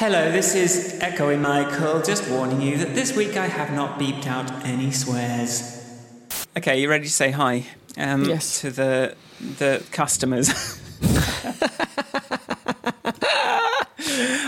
Hello, this is Echoing Michael, just warning you that this week I have not beeped out any swears. Okay, you ready to say hi? Um, Yes. To the the customers.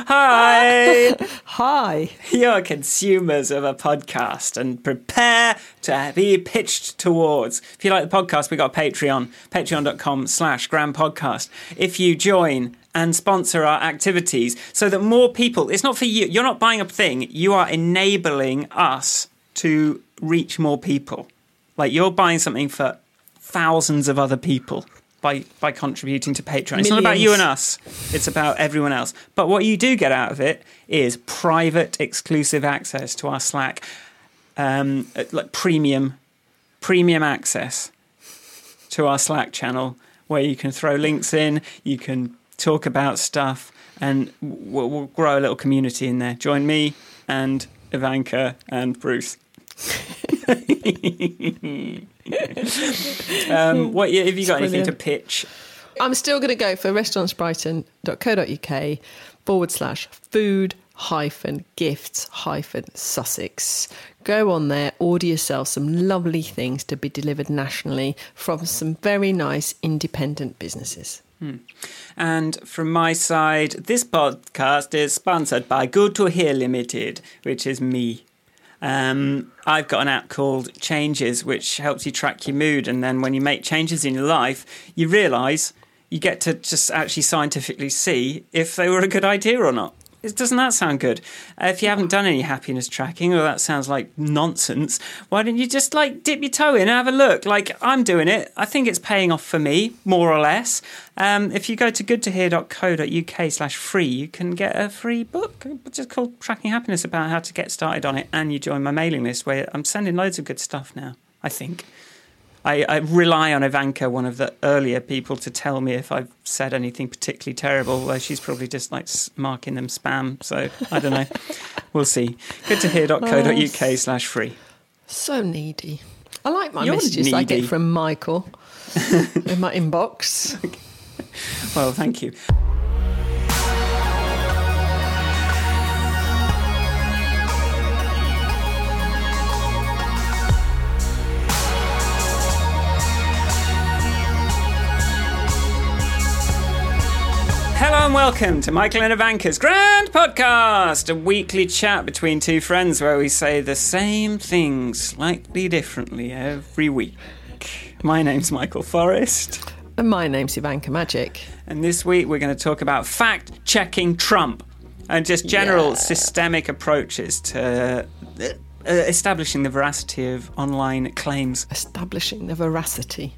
hi! Hi. You're consumers of a podcast and prepare to be pitched towards. If you like the podcast, we got a Patreon, patreon.com slash grand podcast. If you join and sponsor our activities so that more people, it's not for you, you're not buying a thing, you are enabling us to reach more people. Like you're buying something for thousands of other people by by contributing to Patreon. It's not about you and us. It's about everyone else. But what you do get out of it is private, exclusive access to our Slack, um, like premium, premium access to our Slack channel, where you can throw links in, you can talk about stuff, and we'll, we'll grow a little community in there. Join me and Ivanka and Bruce. um, what have you got anything to pitch? I'm still going to go for restaurantsbrighton.co.uk forward slash food hyphen gifts hyphen Sussex. Go on there, order yourself some lovely things to be delivered nationally from some very nice independent businesses. And from my side, this podcast is sponsored by Good to Hear Limited, which is me. Um, I've got an app called Changes, which helps you track your mood. And then when you make changes in your life, you realise you get to just actually scientifically see if they were a good idea or not. It- Doesn't that sound good? Uh, if you haven't done any happiness tracking, or that sounds like nonsense, why don't you just like dip your toe in and have a look? Like I'm doing it. I think it's paying off for me, more or less. Um, if you go to goodtohear.co.uk slash free, you can get a free book just called Tracking Happiness about how to get started on it. And you join my mailing list where I'm sending loads of good stuff now, I think. I, I rely on Ivanka, one of the earlier people, to tell me if I've said anything particularly terrible. Although she's probably just like marking them spam. So I don't know. we'll see. Good to hear.co.uk oh, slash free. So needy. I like my You're messages I get from Michael in my inbox. Well, thank you. Hello and welcome to Michael and Ivanka's Grand Podcast, a weekly chat between two friends where we say the same things slightly differently every week. My name's Michael Forrest. And my name's Ivanka Majic. And this week we're going to talk about fact checking Trump and just general Yeah. systemic approaches to uh, establishing the veracity of online claims. establishing the veracity.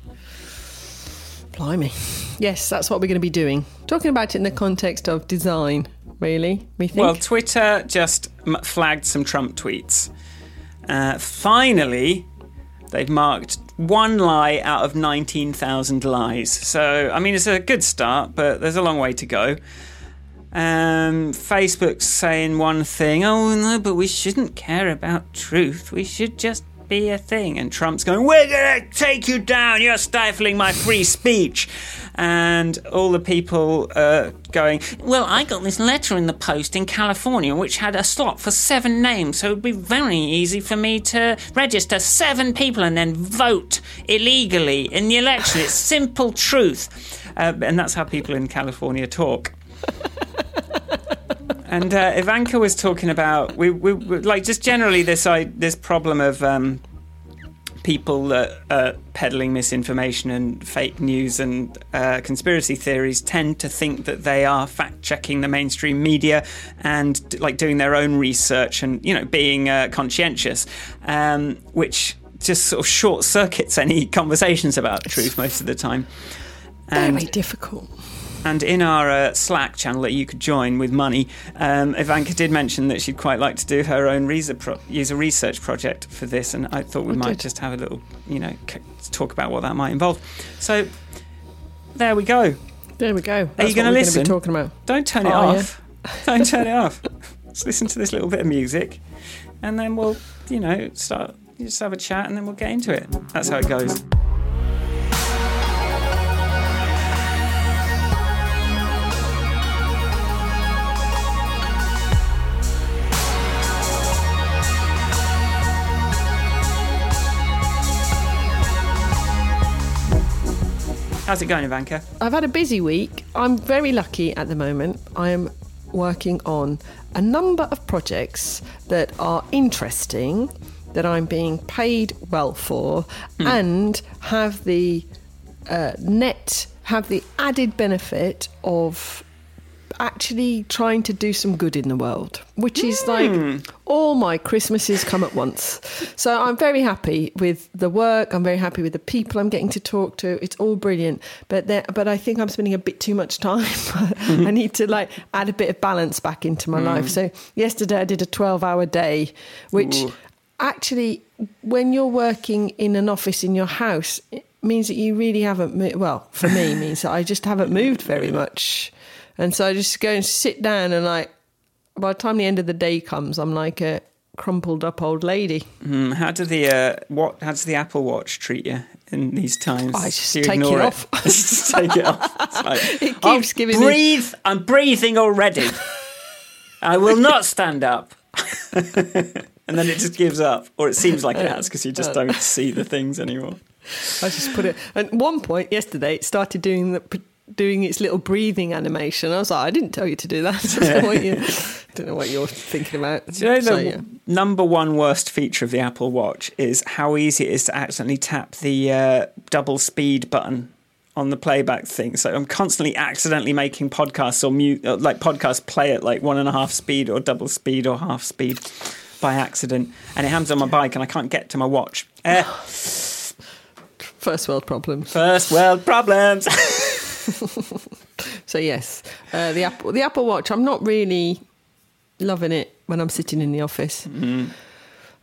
Blimey. Yes, that's what we're going to be doing. Talking about it in the context of design, really, we think. Well, Twitter just flagged some Trump tweets. Uh, finally, they've marked one lie out of 19,000 lies. So, I mean, it's a good start, but there's a long way to go. Um, Facebook's saying one thing, oh no, but we shouldn't care about truth. We should just be a thing. And Trump's going, we're going to take you down. You're stifling my free speech. And all the people uh, going, well, I got this letter in the post in California which had a slot for seven names, so it would be very easy for me to register seven people and then vote illegally in the election. It's simple truth. Uh, and that's how people in California talk. And uh, Ivanka was talking about we, we, we like just generally this I, this problem of um, people that uh, peddling misinformation and fake news and uh, conspiracy theories tend to think that they are fact checking the mainstream media and like doing their own research and you know being uh, conscientious, um, which just sort of short circuits any conversations about truth most of the time. And very difficult. And in our uh, Slack channel that you could join with money, um, Ivanka did mention that she'd quite like to do her own user, pro- user research project for this, and I thought we I might did. just have a little, you know, c- talk about what that might involve. So there we go. There we go. Are you That's gonna we're listen? be talking about. Don't turn it Oh, yeah. off. Don't turn it off. Let's listen to this little bit of music, and then we'll, you know, start. Just have a chat, and then we'll get into it. That's how it goes. How's it going, Ivanka? I've had a busy week. I'm very lucky at the moment. I am working on a number of projects that are interesting, that I'm being paid well for, and have the uh, net, have the added benefit of actually trying to do some good in the world, which is like hmm. all my Christmases come at once. So I'm very happy with the work. I'm very happy with the people I'm getting to talk to. It's all brilliant, but there, but I think I'm spending a bit too much time. I need to like add a bit of balance back into my life. Hmm. So yesterday I did a 12 hour day, which Ooh. actually, when you're working in an office in your house. It means that you really haven't moved. Well, for me, means that I just haven't moved very much. And so I just go and sit down and like by the time the end of the day comes, I'm like a crumpled up old lady. Hmm, how do the uh, what? How does the Apple Watch treat you in these times? I just take it off. just take it off. It's like, It "I'll keeps giving me- breathe. I'm breathing already. I will not stand up. and then it just gives up, or it seems like it has because you just don't see the things anymore. I just put it. At one point yesterday, it started doing the doing its little breathing animation. I was like, I didn't tell you to do that. I don't know what, you, don't know what you're thinking about. Do you know the So, yeah. number one worst feature of the Apple Watch is how easy it is to accidentally tap the uh, double speed button on the playback thing. So I'm constantly accidentally making podcasts or mute, uh, like podcasts play at like one and a half speed or double speed or half speed by accident, and it happens on my bike, and I can't get to my watch. Eh, First world problems. first world problems. So yes, uh, the Apple the Apple Watch. I'm not really loving it when I'm sitting in the office.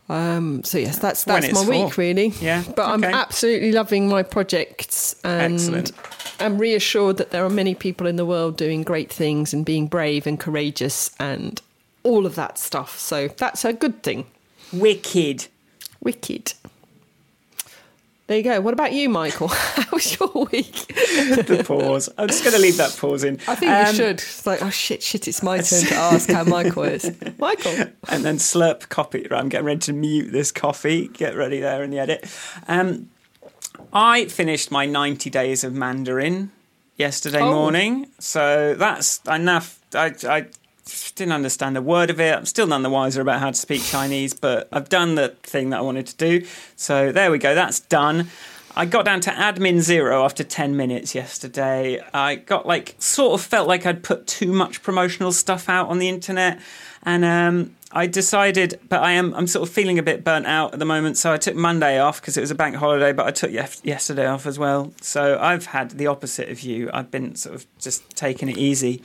Um, so yes, that's that's it's my week for. really. Yeah, but I'm absolutely loving my projects and Excellent. I'm reassured that there are many people in the world doing great things and being brave and courageous and all of that stuff. So that's a good thing. Wicked. Wicked. There you go. What about you, Michael? How was your week? The pause. I'm just going to leave that pause in. I think Um, you should. It's like, oh shit, shit, it's my turn to ask how Michael is. Michael. and then slurp copy. Right, I'm getting ready to mute this coffee. Get ready there in the edit. Um, I finished my 90 days of Mandarin yesterday Oh. morning, so that's enough. I, I didn't understand a word of it. I'm still none the wiser about how to speak Chinese, but I've done the thing that I wanted to do. So there we go. That's done. I got down to admin zero after 10 minutes yesterday. I got like, sort of felt like I'd put too much promotional stuff out on the internet. And um, I decided, but I am, I'm sort of feeling a bit burnt out at the moment. So I took Monday off because it was a bank holiday, but I took yesterday off as well. So I've had the opposite of you. I've been sort of just taking it easy.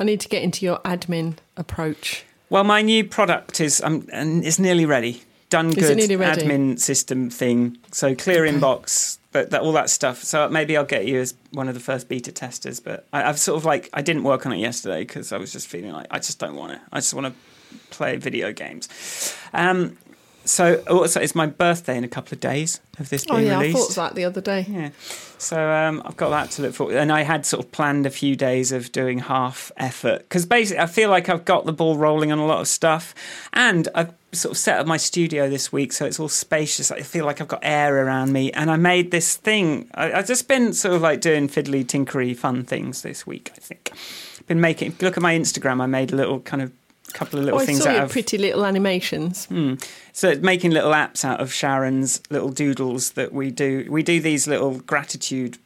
I need to get into your admin approach. Well, my new product is um, and it's nearly ready. Done good admin system thing. So clear Okay. inbox, but that, all that stuff. So maybe I'll get you as one of the first beta testers. But I, I've sort of like I didn't work on it yesterday because I was just feeling like I just don't want to. I just want to play video games. Um, so also it's my birthday in a couple of days of this Oh being yeah, released. I thought that the other day. Yeah. So um, I've got that to look forward. And I had sort of planned a few days of doing half effort because basically I feel like I've got the ball rolling on a lot of stuff, and I've sort of set up my studio this week so it's all spacious. I feel like I've got air around me, and I made this thing. I, I've just been sort of like doing fiddly, tinkery, fun things this week. I think. Been making. If you look at my Instagram, I made a little kind of couple of Oh, little I things saw out your of pretty little animations. Hmm. So it's making little apps out of Sharon's little doodles that we do. We do these little gratitude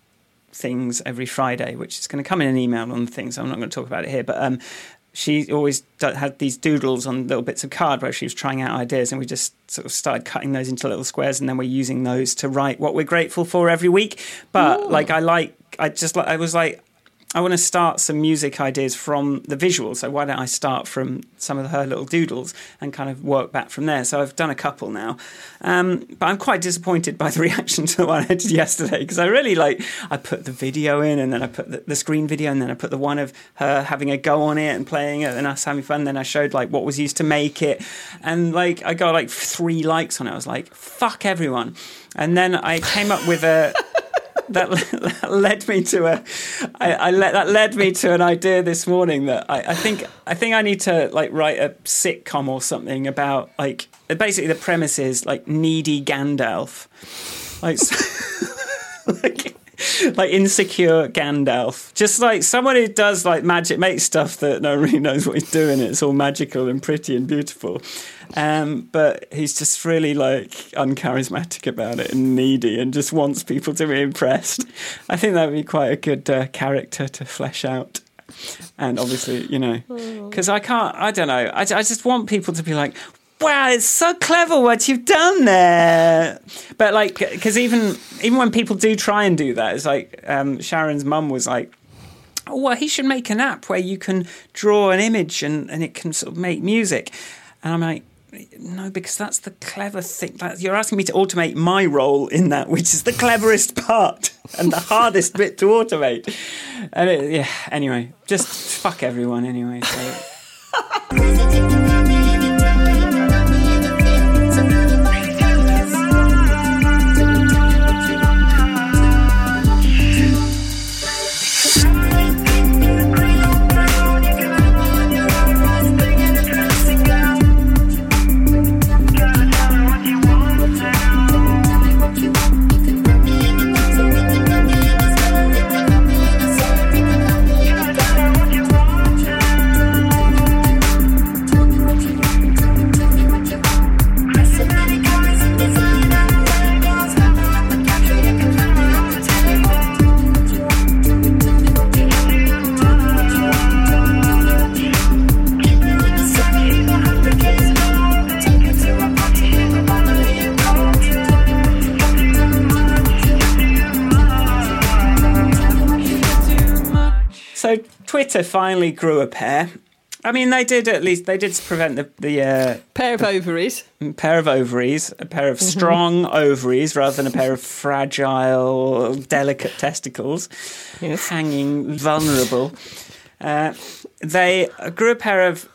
things every Friday, which is going to come in an email on the things. I'm not going to talk about it here, but um, she always had these doodles on little bits of card where she was trying out ideas, and we just sort of started cutting those into little squares, and then we're using those to write what we're grateful for every week. But like, I like, I just like, I was like. I want to start some music ideas from the visual. So why don't I start from some of her little doodles and kind of work back from there? So I've done a couple now, um, but I'm quite disappointed by the reaction to the one I did yesterday because I really like I put the video in and then I put the, the screen video and then I put the one of her having a go on it and playing it and us having fun. Then I showed like what was used to make it, and like I got like three likes on it. I was like, fuck everyone. And then I came up with a that, led me to a I, I let that led me to an idea this morning that I, I think I think I need to like write a sitcom or something about like basically the premise is like needy Gandalf. Like, like like insecure Gandalf. Just like someone who does like magic, makes stuff that no one really knows what he's doing. It's all magical and pretty and beautiful. Um, but he's just really like uncharismatic about it and needy and just wants people to be impressed. I think that would be quite a good uh, character to flesh out. And obviously, you know, because I can't, I don't know, I, I just want people to be like, wow, it's so clever what you've done there. But like, because even even when people do try and do that, it's like um, Sharon's mum was like, oh, well, he should make an app where you can draw an image and, and it can sort of make music. And I'm like, no, because that's the clever thing. You're asking me to automate my role in that, which is the cleverest part and the hardest bit to automate. And it, yeah, anyway, just fuck everyone anyway. So. Twitter finally grew a pair. I mean, they did at least. They did prevent the the uh, Pair of ovaries. pair of ovaries, a pair of strong ovaries rather than a pair of fragile, delicate testicles, Yes. hanging vulnerable. Uh, they grew a pair of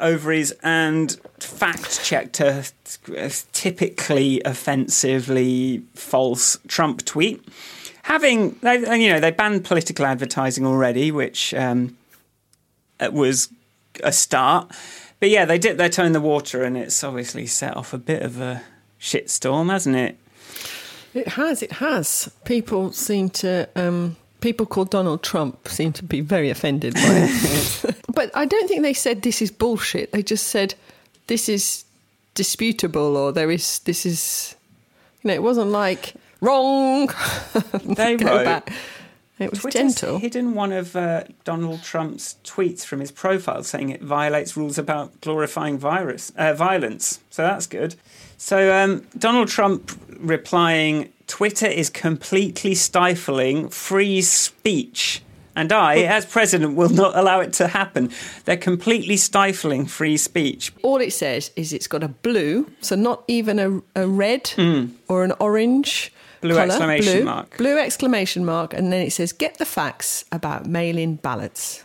ovaries and fact checked a typically offensively false Trump tweet. Having, they, you know, they banned political advertising already, which um, was a start. But yeah, they dipped their toe in the water, and it's obviously set off a bit of a shitstorm, hasn't it? It has, it has. People seem to, um, people called Donald Trump seem to be very offended by it. but I don't think they said this is bullshit. They just said this is disputable or there is, this is, you know, it wasn't like wrong. They Go wrote. back. It was Twitter's gentle. hidden one of uh, Donald Trump's tweets from his profile, saying it violates rules about glorifying virus uh, violence. So that's good. So um, Donald Trump replying, "Twitter is completely stifling free speech." And I, as president, will not allow it to happen. They're completely stifling free speech. All it says is it's got a blue, so not even a, a red or an orange. Blue colour, exclamation blue, mark. Blue exclamation mark, and then it says, "Get the facts about mail-in ballots."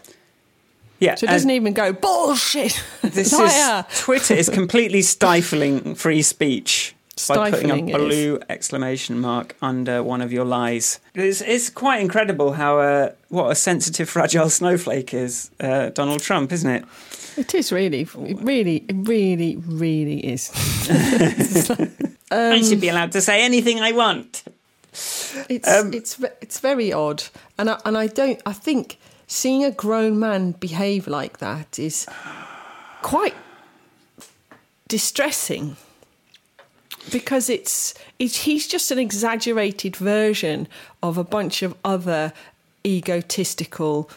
Yeah, So it doesn't even go bullshit. This is Twitter is completely stifling free speech by putting a blue exclamation mark under one of your lies. It's, it's quite incredible how uh, what a sensitive, fragile snowflake is uh, Donald Trump, isn't it? It is really, it really, it really, really is. I should be allowed to say anything I want. It's Um, it's it's very odd, and I, and I don't. I think seeing a grown man behave like that is quite distressing because it's it's he's just an exaggerated version of a bunch of other egotistical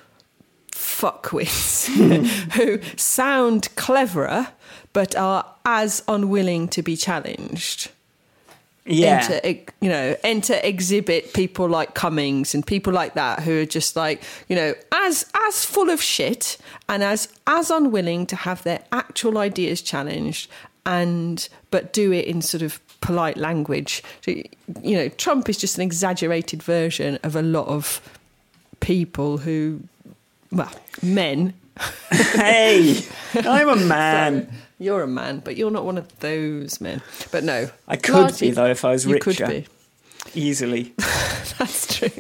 fuckwits who sound cleverer but are as unwilling to be challenged Yeah, enter, you know, enter exhibit people like Cummings and people like that who are just like, you know, as as full of shit and as as unwilling to have their actual ideas challenged and but do it in sort of polite language. So, you know, Trump is just an exaggerated version of a lot of people who, well, men. hey, I'm a man. You're a man, but you're not one of those men. But no, I could largely- be though if I was you richer, could be. easily. That's true.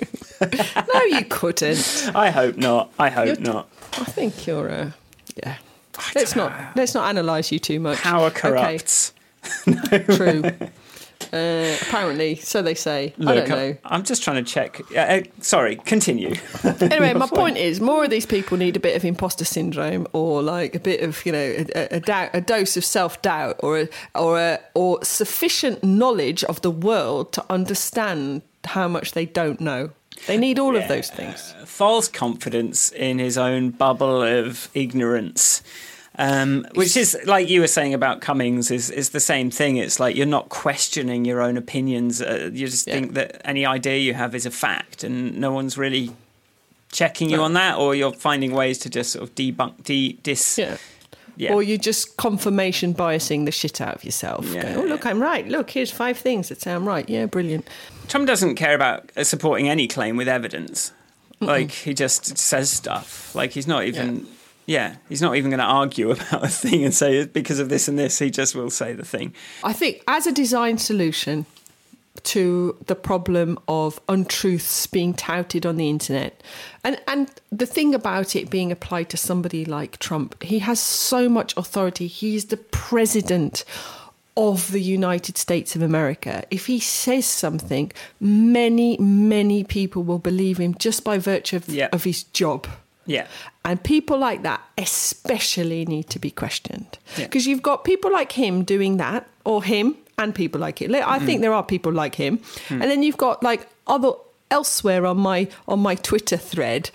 no, you couldn't. I hope not. I hope You're- not. I think you're a yeah. Let's not let's not analyse you too much. Power Okay, corrupts. true. Uh, apparently, so they say. I don't know. I'm just trying to check. Uh, uh, sorry, continue. Anyway, my point is, more of these people need a bit of imposter syndrome, or like a bit of you know a, a, doubt, a dose of self doubt, or a, or a, or sufficient knowledge of the world to understand how much they don't know. They need all of those things. False confidence in his own bubble of ignorance. Um, which is like you were saying about Cummings is is the same thing. It's like you're not questioning your own opinions. Uh, you just Yeah. think that any idea you have is a fact, and no one's really checking you No. on that, or you're finding ways to just sort of debunk, de- dis. Yeah. Yeah. Or you're just confirmation biasing the shit out of yourself. Yeah. Going, oh, look, I'm right. Look, here's five things that sound right. Yeah, brilliant. Trump doesn't care about uh, supporting any claim with evidence. Like he just says stuff. Like he's not even. Yeah, he's not even going to argue about a thing and say because of this and this. He just will say the thing. I think as a design solution to the problem of untruths being touted on the internet, and and the thing about it being applied to somebody like Trump, he has so much authority. He's the president of the United States of America. If he says something, many many people will believe him just by virtue of, Yeah. of his job. Yeah. And people like that especially need to be questioned. Yeah. Because you've got people like him doing that, or him and people like it. I think mm. there are people like him. Mm. And then you've got like other elsewhere on my on my Twitter thread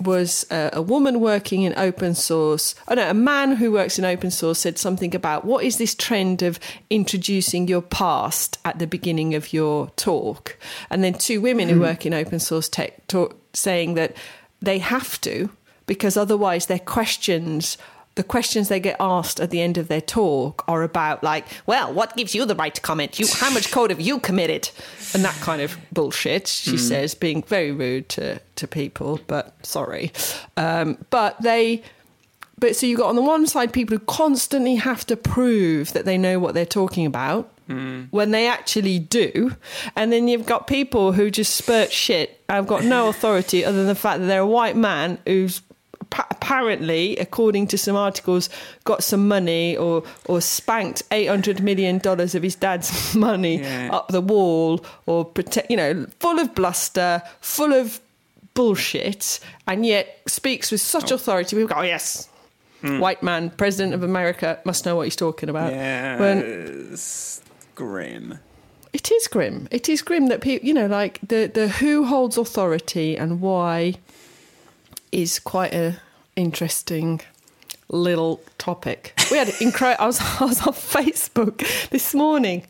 was uh, a woman working in open source. Oh no, a man who works in open source said something about what is this trend of introducing your past at the beginning of your talk, and then two women who mm. work in open source tech talk, saying that they have to because otherwise their questions the questions they get asked at the end of their talk are about like well what gives you the right to comment? You how much code have you committed? And that kind of bullshit she says being very rude to to people but sorry. Um, but they but so you've got on the one side people who constantly have to prove that they know what they're talking about mm. when they actually do. And then you've got people who just spurt shit I've got no authority other than the fact that they're a white man who's apparently, according to some articles, got some money or, or spanked $800 million of his dad's money Yeah. up the wall or, protect, you know, full of bluster, full of bullshit, and yet speaks with such oh. authority. People go, oh, yes. Hmm. White man, president of America, must know what he's talking about. Yeah. When it's grim. it is grim. It is grim that people, you know, like the the who holds authority and why is quite a interesting little topic. We had in Cro- I was I was on Facebook this morning,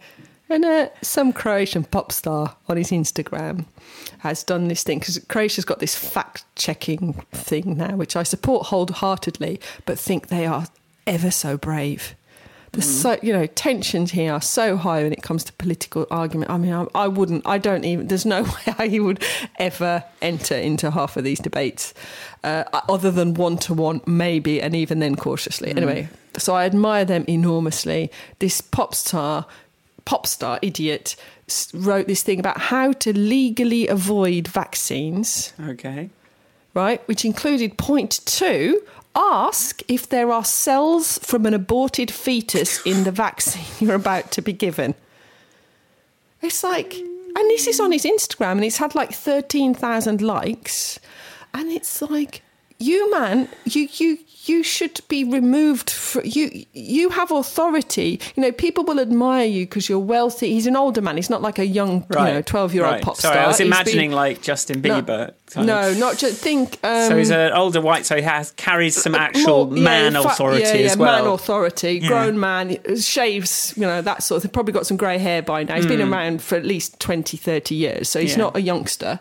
and uh, some Croatian pop star on his Instagram has done this thing because Croatia's got this fact checking thing now, which I support wholeheartedly, but think they are ever so brave. There's so you know tensions here are so high when it comes to political argument. I mean, I, I wouldn't. I don't even. There's no way I would ever enter into half of these debates, uh, other than one to one, maybe, and even then cautiously. Anyway, so I admire them enormously. This pop star, pop star idiot, wrote this thing about how to legally avoid vaccines Okay. right, which included point two ask if there are cells from an aborted fetus in the vaccine you're about to be given. It's like, and this is on his Instagram, and it's had like 13,000 likes. And it's like, you man, you, you, you should be removed. For, you, you have authority. You know, people will admire you because you're wealthy. He's an older man. He's not like a young, you know, 12 year old right. pop Sorry, star. I was He's been- imagining like Justin Bieber. no, not just think. Um, so he's an older white, so he has carries some actual more- man fact- authority yeah, yeah, as well. Man authority, grown man, shaves, you know, that sort of thing. Probably got some grey hair by now. He's been around for at least 20, 30 years, so he's Hmm. Yeah. not a youngster.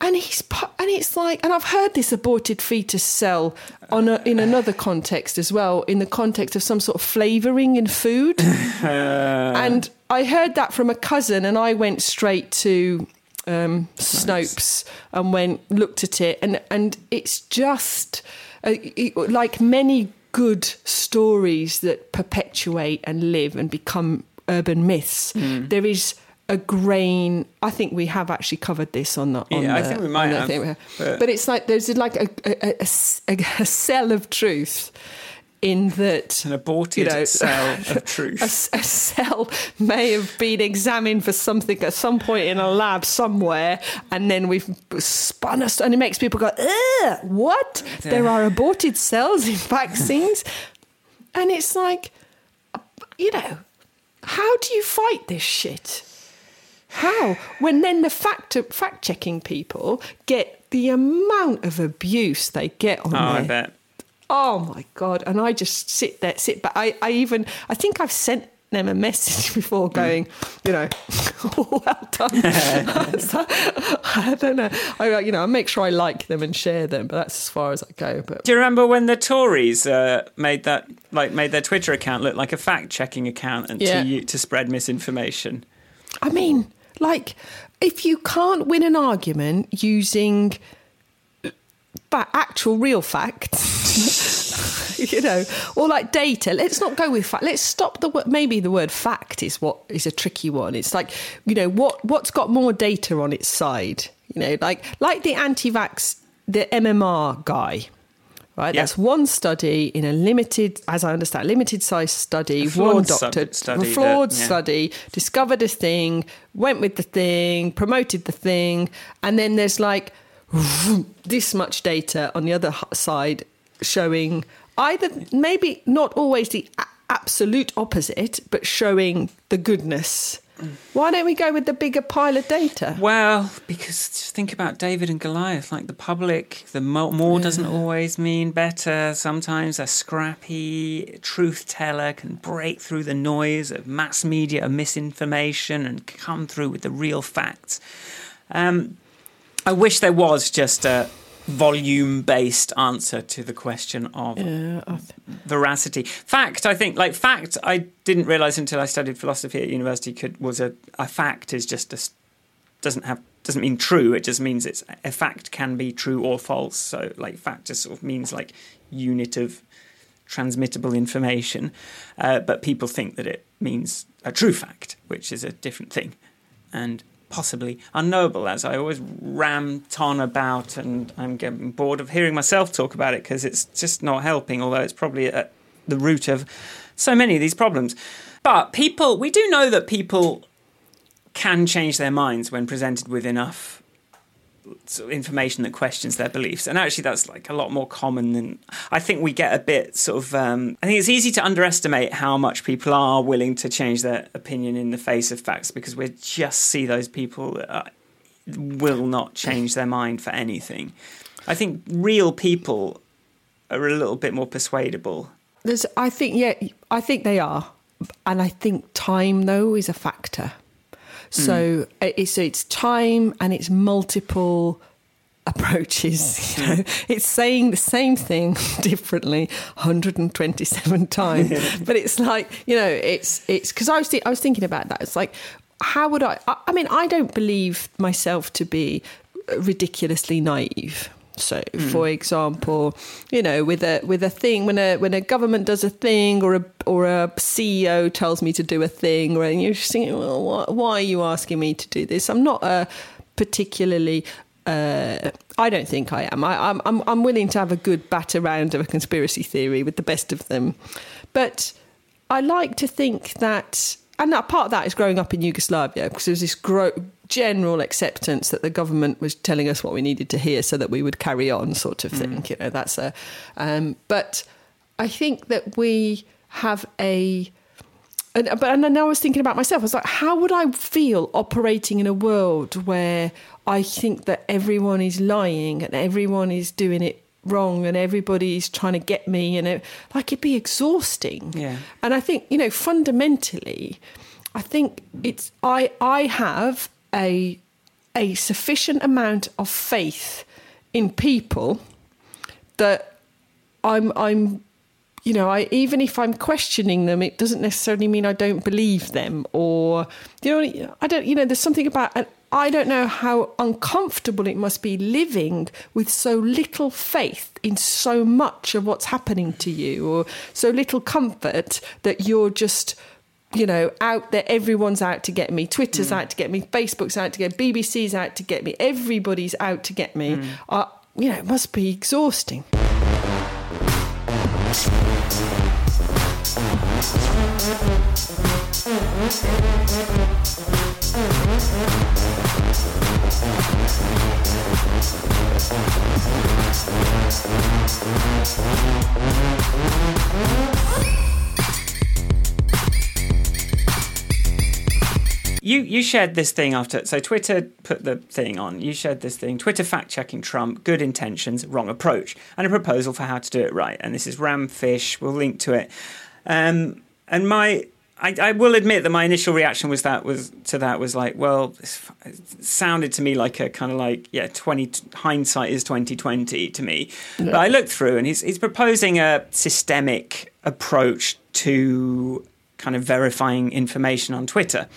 And he's and it's like, and I've heard this aborted fetus cell on a, in another context as well, in the context of some sort of flavouring in food. and I heard that from a cousin, and I went straight to um, Snopes and went looked at it, and and it's just uh, it- like many good stories that perpetuate and live and become urban myths. Hmm. There is a grain. I think we have actually covered this on the. On Yeah, I think we might have, but- but it's like there's like a, a, a- a cell of truth in that An aborted you know, cell of truth. a, a cell may have been examined for something at some point in a lab somewhere, and then we've spun us, and it makes people go, Ugh, "What? There are aborted cells in vaccines," and it's like, you know, how do you fight this shit? How? When then the fact fact checking people get the amount of abuse they get on oh, I there. bet. Oh my god! And I just sit there, sit back. I, I even, I think I've sent them a message before, going, you know, well done. So, I don't know. I, you know, I make sure I like them and share them, but that's as far as I go. But Do you remember when the Tories uh, made that, like, made their Twitter account look like a fact-checking account and Yeah. to to spread misinformation? I mean, like, if you can't win an argument using fa- actual real facts, you know, or like data, let's not go with fact. Let's stop the word. Maybe the word fact is what is a tricky one. It's like, you know, what what's got more data on its side? You know, like like the anti-vax, the MMR guy. Right, that's one study in a limited, as I understand, limited size study. One sub- doctor, study that- flawed yeah. study, discovered a thing, went with the thing, promoted the thing, and then there's like this much data on the other side showing either maybe not always the absolute opposite, but showing the goodness. Why don't we go with the bigger pile of data? Well, because just think about David and Goliath. Like the public, the mo- more doesn't always mean better. Sometimes a scrappy truth teller can break through the noise of mass media of misinformation and come through with the real facts. Um, I wish there was just a volume based answer to the question of Yeah, th- veracity. Fact, I think, like fact, I didn't realize until I studied philosophy at university could was a a fact is just a doesn't have doesn't mean true. It just means it's a fact can be true or false. So like fact just sort of means like unit of transmittable information, uh, but people think that it means a true fact, which is a different thing, and possibly unknowable. As I always rant on about, and I'm getting bored of hearing myself talk about it because it's just not helping. Although it's probably at the root of so many of these problems. But people, we do know that people can change their minds when presented with enough sort of information that questions their beliefs. And actually, that's like a lot more common than I think we get a bit sort of. Um, I think it's easy to underestimate how much people are willing to change their opinion in the face of facts because we just see those people that are, will not change their mind for anything. I think real people are a little bit more persuadable. There's, I think, yeah, I think they are, and I think time though is a factor. So uh, it's it's time and it's multiple approaches. You know, it's saying the same thing differently 127 times, but it's like you know, it's it's because I was thi- I was thinking about that. It's like how would I? I, I mean, I don't believe myself to be ridiculously naive. So, for example, you know, with a with a thing when a when a government does a thing or a or a CEO tells me to do a thing, or and you're just thinking, well, why, why are you asking me to do this? I'm not a particularly. Uh, I don't think I am. I, I'm, I'm I'm willing to have a good bat around of a conspiracy theory with the best of them, but I like to think that, and that part of that is growing up in Yugoslavia because there was this gro- general acceptance that the government was telling us what we needed to hear so that we would carry on, sort of thing. You know, that's a. Um, but I think that we have a. And, but and then I was thinking about myself. I was like, how would I feel operating in a world where I think that everyone is lying and everyone is doing it wrong and everybody's trying to get me and it, like it'd be exhausting. Yeah. And I think you know fundamentally, I think it's I I have a a sufficient amount of faith in people that I'm I'm you know I even if I'm questioning them it doesn't necessarily mean I don't believe them or you know I don't you know there's something about I don't know how uncomfortable it must be living with so little faith in so much of what's happening to you or so little comfort that you're just you know, out there, everyone's out to get me. Twitter's out to get me. Facebook's out to get me. BBC's out to get me. Everybody's out to get me. Uh, you know, it must be exhausting. You you shared this thing after so Twitter put the thing on. You shared this thing. Twitter fact checking Trump, good intentions, wrong approach, and a proposal for how to do it right. And this is Ramfish. We'll link to it. Um, and my I, I, will admit that my initial reaction was that was to that was like, well, it sounded to me like a kind of like yeah, twenty hindsight is twenty twenty to me. Yeah. But I looked through and he's he's proposing a systemic approach to kind of verifying information on Twitter.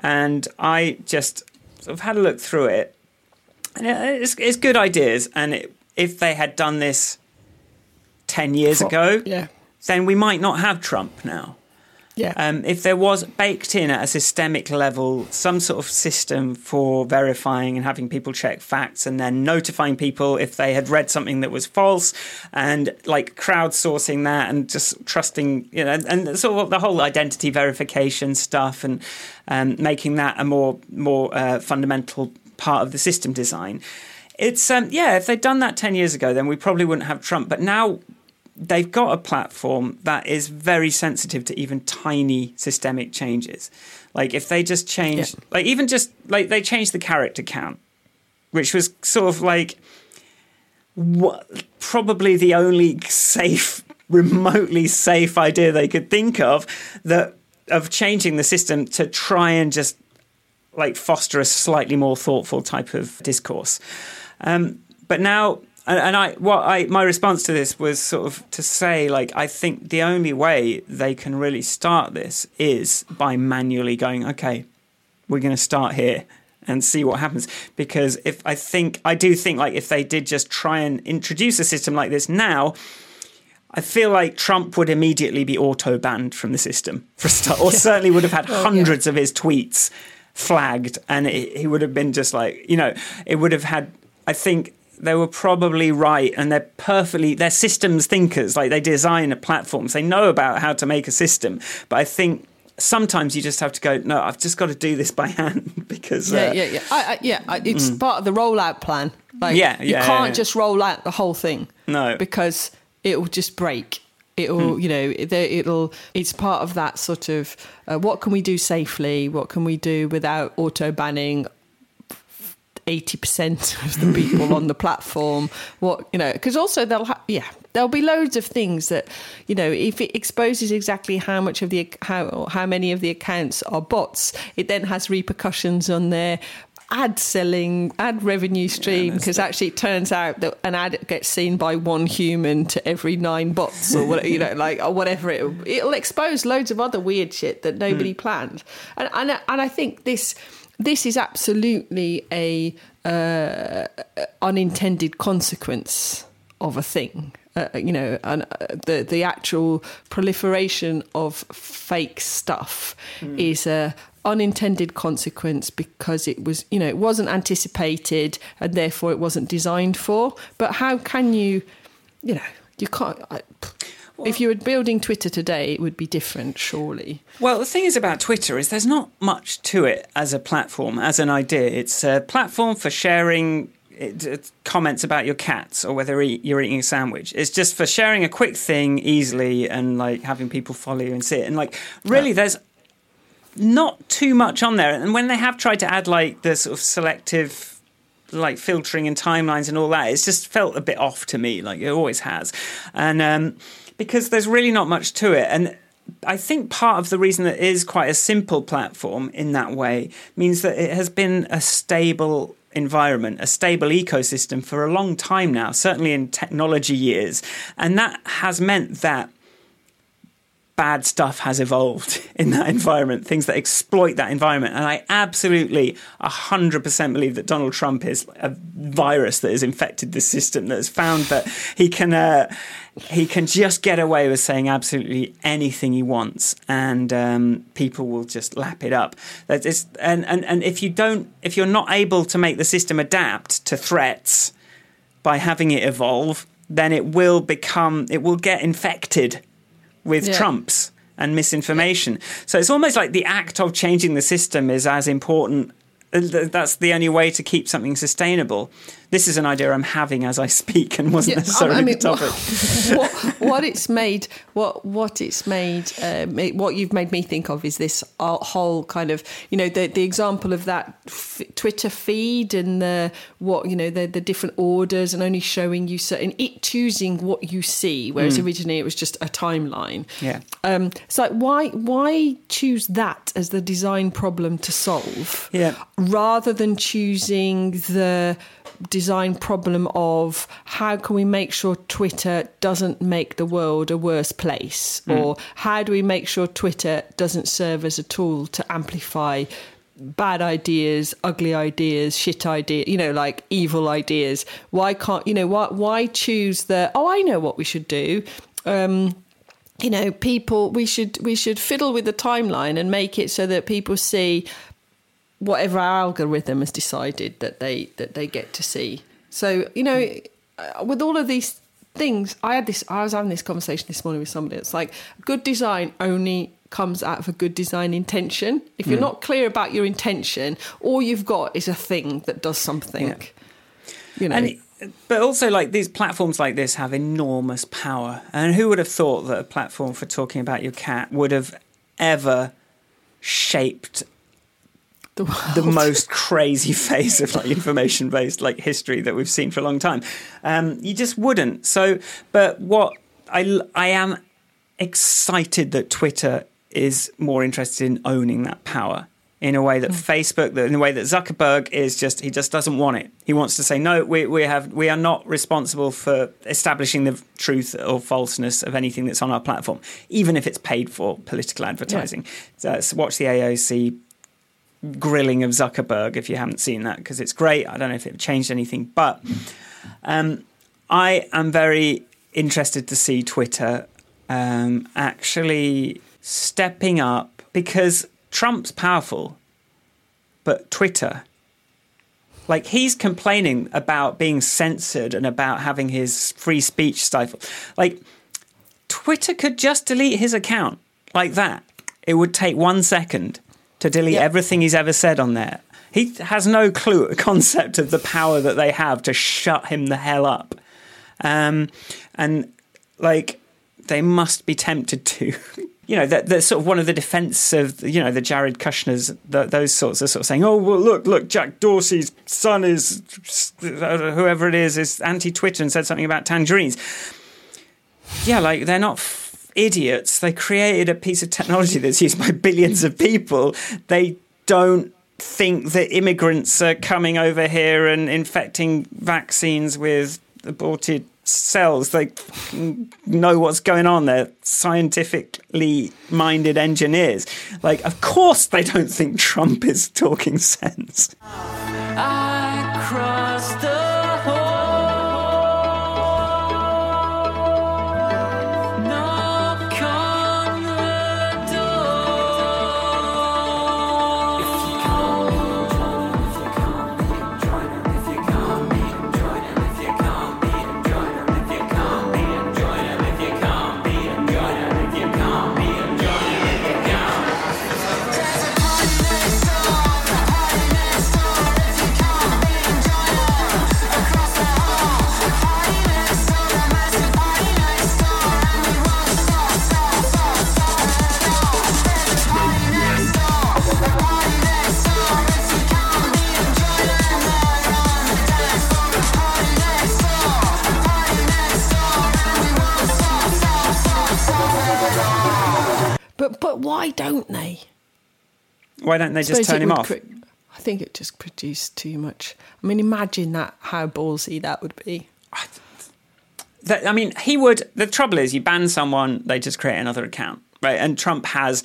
And I just sort of had a look through it. And it's, it's good ideas. And it, if they had done this 10 years ago, yeah. then we might not have Trump now. Yeah. Um, if there was baked in at a systemic level some sort of system for verifying and having people check facts and then notifying people if they had read something that was false and like crowdsourcing that and just trusting, you know, and, and sort of the whole identity verification stuff and um, making that a more more uh, fundamental part of the system design. It's um, yeah, if they'd done that ten years ago, then we probably wouldn't have Trump. But now they've got a platform that is very sensitive to even tiny systemic changes. Like if they just change, yeah. like even just like they changed the character count, which was sort of like what probably the only safe, remotely safe idea they could think of that of changing the system to try and just like foster a slightly more thoughtful type of discourse. Um, but now and, and I what I my response to this was sort of to say like I think the only way they can really start this is by manually going okay we're going to start here and see what happens because if I think I do think like if they did just try and introduce a system like this now I feel like Trump would immediately be auto banned from the system for a start, or certainly would have had oh, hundreds yeah. of his tweets flagged, and it, he would have been just like you know, it would have had. I think they were probably right and they're perfectly they're systems thinkers. Like they design a platforms they know about how to make a system. But i think sometimes you just have to go no i've just got to do this by hand because yeah uh, yeah yeah. I, I, yeah it's mm. part of the rollout plan. Like yeah, yeah you can't yeah, just roll out the whole thing no. because it will just break. It'll mm. you know it'll it's part of that sort of uh, what can we do safely? What can we do without auto banning 80% of the people on the platform what you know because also they'll ha- yeah there'll be loads of things that you know if it exposes exactly how much of the how how many of the accounts are bots it then has repercussions on their ad selling ad revenue stream because yeah, actually it turns out that an ad gets seen by one human to every nine bots or whatever you know like or whatever it it'll expose loads of other weird shit that nobody mm. planned and and and I think this this is absolutely a uh, unintended consequence of a thing. Uh, you know, and uh, the the actual proliferation of fake stuff mm. is a unintended consequence because it was, you know, it wasn't anticipated and therefore it wasn't designed for. But how can you, you know, you can't. I, well, if you were building Twitter today, it would be different, surely. Well, the thing is about Twitter is there's not much to it as a platform, as an idea. It's a platform for sharing comments about your cats or whether you're eating a sandwich. It's just for sharing a quick thing easily and like having people follow you and see it. And like, really, there's not too much on there. And when they have tried to add like the sort of selective like filtering and timelines and all that, it's just felt a bit off to me, like it always has. And um, because there's really not much to it. And I think part of the reason that it is quite a simple platform in that way means that it has been a stable environment, a stable ecosystem for a long time now, certainly in technology years. And that has meant that bad stuff has evolved in that environment, things that exploit that environment. And I absolutely 100% believe that Donald Trump is a virus that has infected the system, that has found that he can. Uh, he can just get away with saying absolutely anything he wants, and um, people will just lap it up. And, and and if you don't, if you're not able to make the system adapt to threats by having it evolve, then it will become, it will get infected with Yeah. Trumps and misinformation. So it's almost like the act of changing the system is as important. uh, That's the only way to keep something sustainable. This is an idea I'm having as I speak and wasn't Yeah, necessarily I mean, the topic. what, what it's made, what what it's made, uh, ma- what you've made me think of is this whole kind of, you know, the the example of that f- Twitter feed and the what you know the the different orders and only showing you certain it choosing what you see, whereas originally it was just a timeline. Yeah. Um, it's like why why choose that as the design problem to solve? Yeah. rather than choosing the design problem of how can we make sure Twitter doesn't make the world a worse place? Or how do we make sure Twitter doesn't serve as a tool to amplify bad ideas ugly ideas shit ideas you know like evil ideas? Why can't you know why why choose the oh I know what we should do. Um you know people we should we should fiddle with the timeline and make it so that people see whatever our algorithm has decided that they that they get to see. So you know, with all of these things, I had this. I was having this conversation this morning with somebody. It's like good design only comes out of a good design intention. If you're hmm. not clear about your intention, all you've got is a thing that does something. Yeah. You know, And but also, like these platforms like this have enormous power. And who would have thought that a platform for talking about your cat would have ever shaped the, the most crazy phase of like information based like history that we've seen for a long time. Um, you just wouldn't. So, but what I I am excited that Twitter is more interested in owning that power in a way that Facebook, that in a way that Zuckerberg is just he just doesn't want it. He wants to say no. We we have we are not responsible for establishing the truth or falseness of anything that's on our platform, even if it's paid for political advertising. So, so watch the AOC grilling of Zuckerberg if you haven't seen that because it's great. I don't know if it changed anything, but um, I am very interested to see Twitter um, actually stepping up because Trump's powerful, but Twitter. Like he's complaining about being censored and about having his free speech stifled. Like Twitter could just delete his account like that. It would take one second to delete Yeah. everything he's ever said on there. He has no clue, concept of the power that they have to shut him the hell up. Um, and like, they must be tempted to. You know, that that's sort of one of the defence of you know the Jared Kushner's the, those sorts of sort of saying, oh well, look, look, Jack Dorsey's son is whoever it is is anti-Twitter and said something about tangerines yeah, like they're not f- idiots. They created a piece of technology that's used by billions of people. They don't think that immigrants are coming over here and infecting vaccines with aborted cells. They know what's going on. They're scientifically minded engineers. Like, of course, they don't think Trump is talking sense. But why don't they? Why don't they just turn him off? I think it just produced too much. I mean, imagine that how ballsy that would be. that, I mean, he would. The trouble is, you ban someone, they just create another account, right? And Trump has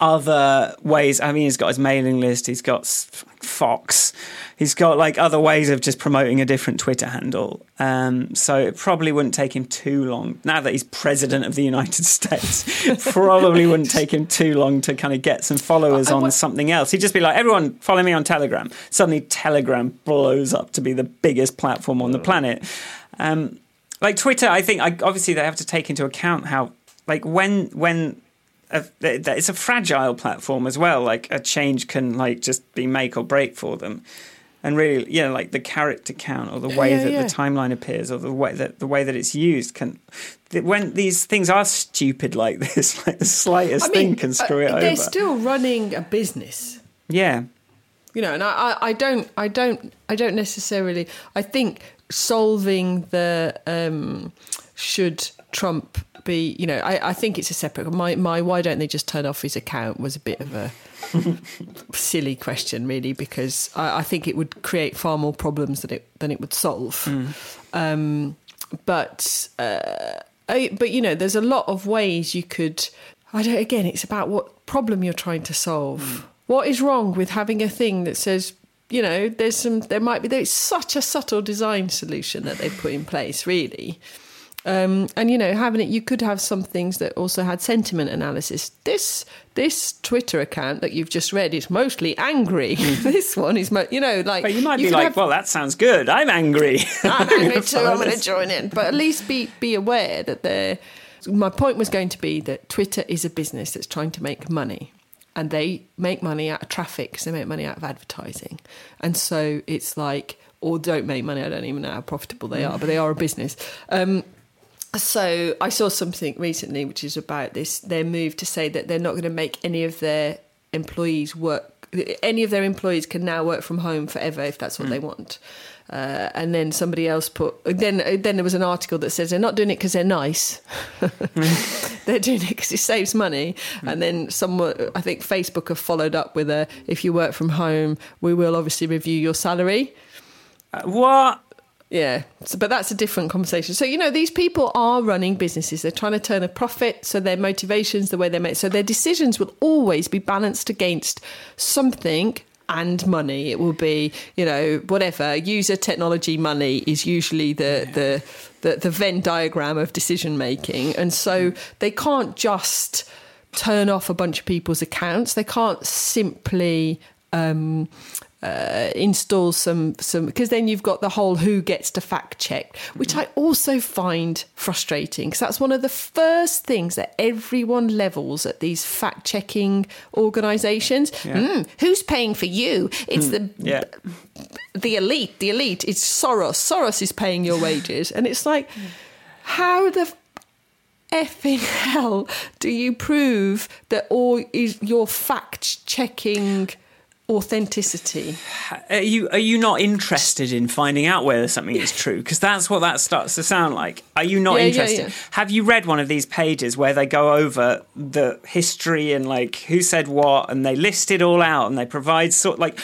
other ways. I mean, he's got his mailing list, he's got Fox, he's got like other ways of just promoting a different Twitter handle. Um, so it probably wouldn't take him too long. Now that he's president of the United States, probably wouldn't take him too long to kind of get some followers I- I on wa- something else. He'd just be like, everyone, follow me on Telegram. Suddenly, Telegram blows up to be the biggest platform on the planet. Um, like Twitter, I think I, obviously they have to take into account how like when when a, it's a fragile platform as well. Like a change can like just be make or break for them. And really, you know, like the character count or the way yeah, that yeah. the timeline appears or the way that the way that it's used can, when these things are stupid like this, like the slightest thing can screw uh, it they're over. still running a business. yeah, you know and I, I, I don't i don't i don't necessarily i think solving the um should trump be you know i, I think it's a separate my my why don't they just turn off his account was a bit of a silly question really because I, I think it would create far more problems than it than it would solve. Um but uh I, but you know there's a lot of ways you could i don't again it's about what problem you're trying to solve. What is wrong with having a thing that says you know there's some there might be there's such a subtle design solution that they put in place really um, and you know having it you could have some things that also had sentiment analysis this this twitter account that you've just read is mostly angry this one is mo- you know like but you might be like, have- well, that sounds good. I'm angry. I'm angry too. I'm going to join in, but at least be be aware that they're. My point was going to be that Twitter is a business that's trying to make money, and they make money out of traffic because they make money out of advertising, and so it's like, or don't make money. I don't even know how profitable they are, but they are a business. Um, so I saw something recently which is about this their move to say that they're not going to make any of their employees work any of their employees can now work from home forever if that's what they want. Uh, and then somebody else put then then there was an article that says they're not doing it because they're nice. they're doing it because it saves money. And then someone I think Facebook have followed up with a if you work from home, we will obviously review your salary. Uh, what? Yeah, so, but that's a different conversation. So you know, these people are running businesses. They're trying to turn a profit. So their motivations, the way they make, so their decisions will always be balanced against something and money. It will be, you know, whatever user technology money is usually the the the, the Venn diagram of decision making, and so they can't just turn off a bunch of people's accounts. They can't simply. Um, uh, install some some because then you've got the whole who gets to fact check, which I also find frustrating because that's one of the first things that everyone levels at these fact checking organisations. Mm, who's paying for you? It's the Yeah. the elite. The elite. It's Soros. Soros is paying your wages, and it's like, how the effing hell do you prove that all is your fact checking authenticity? Are you are you not interested in finding out whether something is true? Because that's what that starts to sound like. Are you not Yeah, yeah, interested? yeah. Have you read one of these pages where they go over the history and like who said what, and they list it all out, and they provide sort like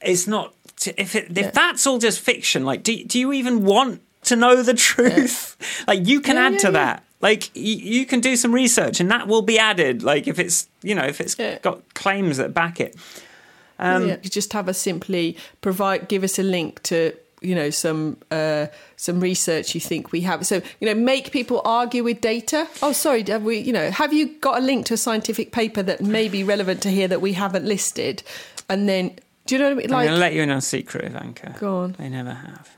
it's not if it, if Yeah. that's all just fiction. Like, do do you even want to know the truth? like, you can Yeah, add yeah, to yeah. that. Like you, you can do some research and that will be added. Like if it's you know if it's Yeah. got claims that back it. Um, yeah, just have us simply provide, give us a link to you know some uh, some research you think we have. So you know, make people argue with data. Oh, sorry, have we? You know, have you got a link to a scientific paper that may be relevant to here that we haven't listed? And then, do you know what I mean? I'm going to let you in on a secret, Ivanka. Go on. They never have.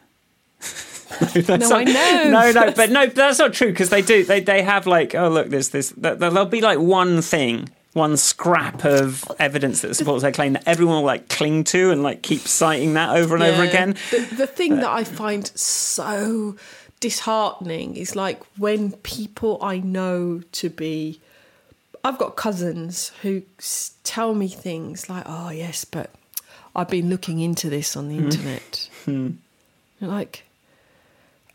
no, I know. No, no, but no, that's not true because they do. They they have like, oh look, there's this. th- There'll be like one thing, one scrap of evidence that supports their claim that everyone will like cling to and like keep citing that over and over again. The, the thing that I find so disheartening is like when people I know to be. I've got cousins who tell me things like, "Oh yes, but I've been looking into this on the hmm. internet." You're like,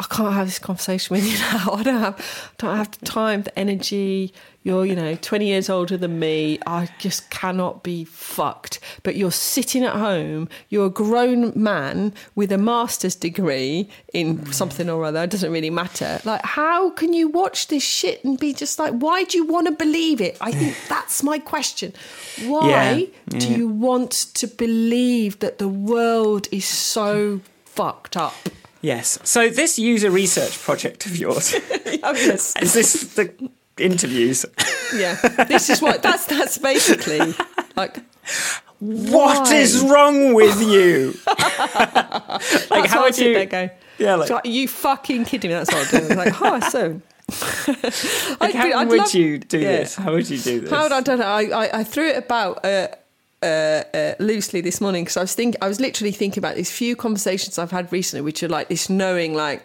I can't have this conversation with you now. I don't have, don't have the time, the energy. You're, you know, 20 years older than me. I just cannot be fucked. But you're sitting at home. You're a grown man with a master's degree in something or other. It doesn't really matter. Like, how can you watch this shit and be just like, why do you want to believe it? I think that's my question. Why Yeah, do yeah. you want to believe that the world is so fucked up? Yes. So this user research project of yours Oh, yes. is this the interviews? Yeah, this is what that's that's basically like. What Why? is wrong with you? like, how would you? going, Yeah, like, "So are you fucking kidding me? That's what I'm doing. Like, hi, so. like, how would love- you do yeah. this? How would you do this? How would I don't know? I, I, I threw it about uh, uh, uh, loosely this morning because I was think I was literally thinking about these few conversations I've had recently, which are like this knowing, like,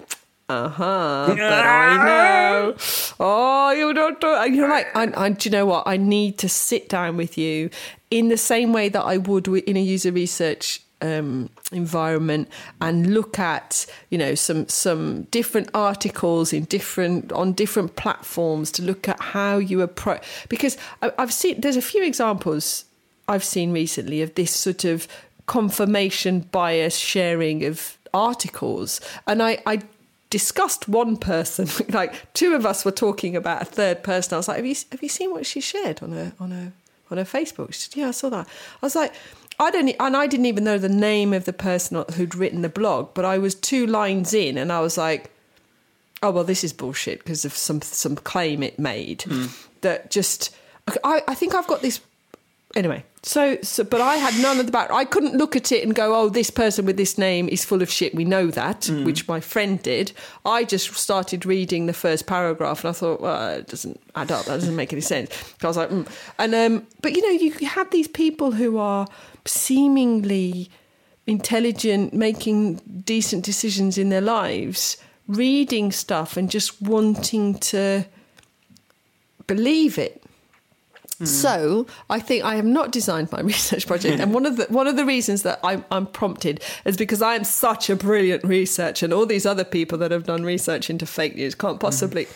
uh huh, but I know. Oh, you don't do. You're like, I, I, do you know what? I need to sit down with you in the same way that I would in a user research um, environment and look at you know some some different articles in different on different platforms to look at how you approach because I, I've seen there's a few examples I've seen recently of this sort of confirmation bias sharing of articles and I, I discussed one person like two of us were talking about a third person I was like have you have you seen what she shared on her on her on her Facebook she said yeah I saw that I was like I don't, and I didn't even know the name of the person who'd written the blog, but I was two lines in, and I was like, "Oh well, this is bullshit" because of some some claim it made hmm. that just. I, I think I've got this anyway. So, so, but I had none of the back. I couldn't look at it and go, "Oh, this person with this name is full of shit." We know that, which my friend did. I just started reading the first paragraph, and I thought, "Well, it doesn't add up. That doesn't make any sense." I was like, mm. and um, but you know, you have these people who are seemingly intelligent, making decent decisions in their lives, reading stuff and just wanting to believe it. Hmm. So I think I have not designed my research project, and one of the one of the reasons that I'm, I'm prompted is because I am such a brilliant researcher, and all these other people that have done research into fake news can't hmm. possibly.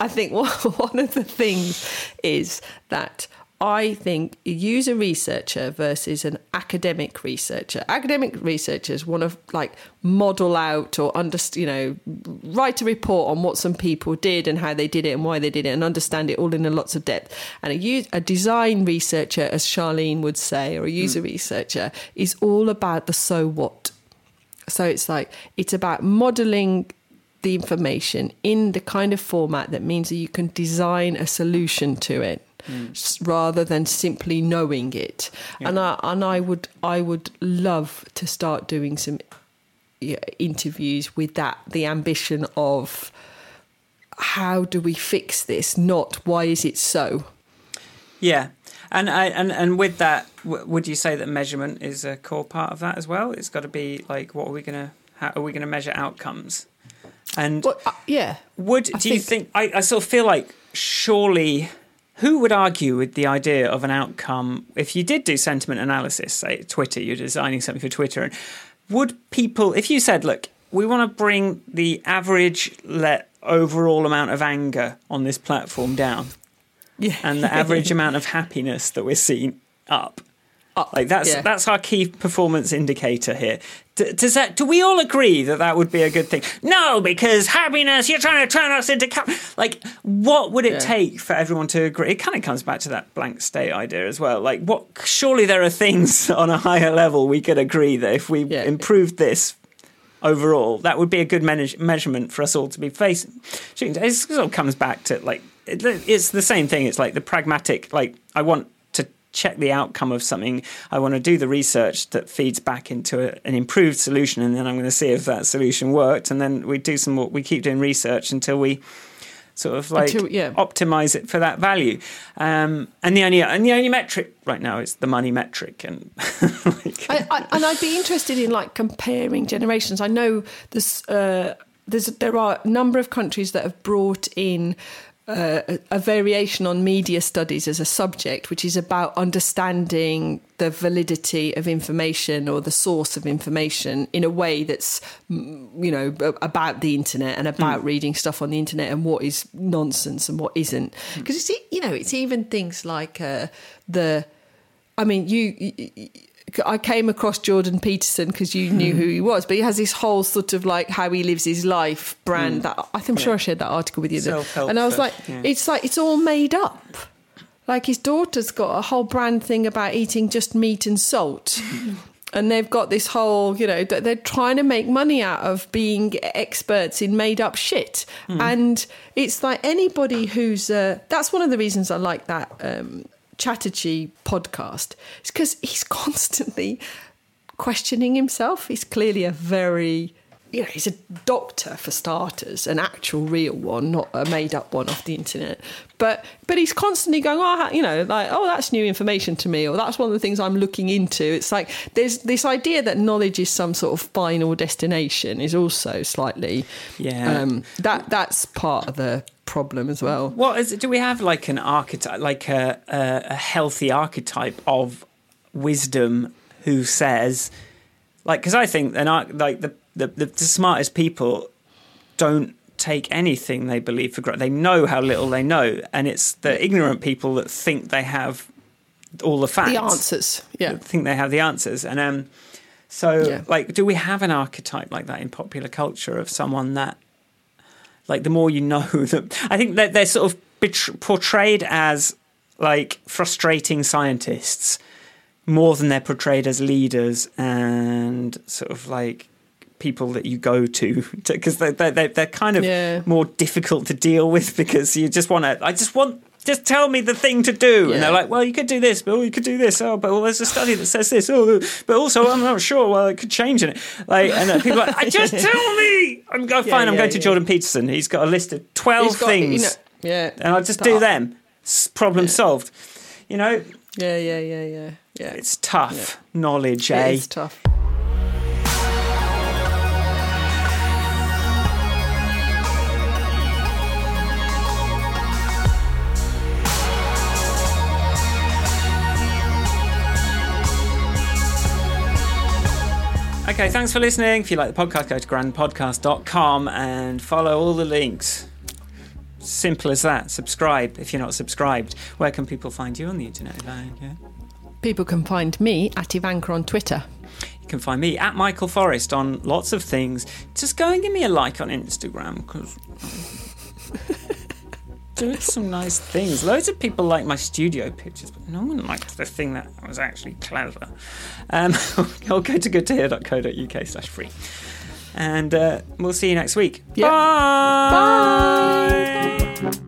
I think one of the things is that I think a user researcher versus an academic researcher. Academic researchers want to like model out or under, you know, write a report on what some people did and how they did it and why they did it and understand it all in a lots of depth. And a, a design researcher, as Charlene would say, or a mm. user researcher, is all about the so what. So it's like it's about modeling the information in the kind of format that means that you can design a solution to it s- rather than simply knowing it. And I and I would I would love to start doing some interviews with that the ambition of how do we fix this not why is it so Yeah, and I and and with that, w- would you say that measurement is a core part of that as well? It's got to be like, what are we gonna? How are we gonna measure outcomes? And well, uh, yeah would I do you think- think? I, I sort of feel like surely. Who would argue with the idea of an outcome if you did do sentiment analysis, say Twitter, you're designing something for Twitter, and would people, if you said, look, we want to bring the average let overall amount of anger on this platform down, yeah and the average amount of happiness that we're seeing up. Up, Like that's yeah. that's our key performance indicator here. D- does that? Do we all agree that that would be a good thing? No, because happiness. You're trying to turn us into cap- like. What would it Yeah. take for everyone to agree? It kind of comes back to that blank state idea as well. Like, what? Surely there are things on a higher level we could agree that if we Yeah. improved this overall, that would be a good manage- measurement for us all to be facing. It sort of comes back to like it, it's the same thing. It's like the pragmatic. Like I want check the outcome of something. I want to do the research that feeds back into a, an improved solution, and then I'm going to see if that solution worked. And then we do some more. We keep doing research until we sort of like Until- yeah. optimize it for that value. Um, and the only and the only metric right now is the money metric. And like, I, I, and I'd be interested in like comparing generations. I know there's uh, there's there are a number of countries that have brought in. Uh, a, a variation on media studies as a subject, which is about understanding the validity of information or the source of information in a way that's, mm, you know, about the internet and about reading stuff on the internet and what is nonsense and what isn't. Because it's, e- you know, it's even things like uh, the I mean, you, you- I came across Jordan Peterson because you knew who he was, but he has this whole sort of like how he lives his life brand. That I'm sure I shared that article with you, Self-help and I was like, yeah. it's like it's all made up. Like his daughter's got a whole brand thing about eating just meat and salt. And they've got this whole, you know, that they're trying to make money out of being experts in made up shit. And it's like anybody who's, uh, that's one of the reasons I like that um, Chatterjee podcast is because he's constantly questioning himself. He's clearly a very, you know, he's a doctor for starters, an actual real one, not a made up one off the internet. But but he's constantly going, oh, you know, like, oh, that's new information to me, or that's one of the things I'm looking into. It's like there's this idea that knowledge is some sort of final destination is also slightly, Yeah. um, that that's part of the problem as well. What is it? Do we have like an archetype, like a, a, a healthy archetype of wisdom who says, like, because I think an arch- like the, the the the smartest people don't take anything they believe for granted. They know how little they know, and it's the ignorant people that think they have all the facts, The answers, yeah. think they have the answers, and um. So, Yeah. like, do we have an archetype like that in popular culture of someone that like the more you know that i think that they're sort of betr- portrayed as like frustrating scientists more than they're portrayed as leaders and sort of like people that you go to because they're, they're, they're kind of Yeah. more difficult to deal with because you just want to i just want just tell me the thing to do. And they're like well you could do this but oh, you could do this oh but well, there's a study that says this oh but also i'm not sure well it could change in it. Like and people are like I just tell me! I'm go, fine i'm yeah, going to jordan peterson. He's got a list of 12 He's got- things. you know, yeah, and i'll just do them. Problem solved. You know? Yeah, yeah, yeah, yeah, yeah. it's tough knowledge It eh? is tough. Okay, thanks for listening. If you like the podcast, go to grandpodcast.com and follow all the links. Simple as that. Subscribe if you're not subscribed. Where can people find you on the internet? Elaine? Yeah. People can find me at Ivanka on Twitter. You can find me at Michael Forrest on lots of things. Just go and give me a like on Instagram because doing some nice things. Loads of people like my studio pictures, but no one liked the thing that was actually clever. Um, I'll go to goodtohear.co.uk slash free. And uh, we'll see you next week. Yeah. Bye. Bye.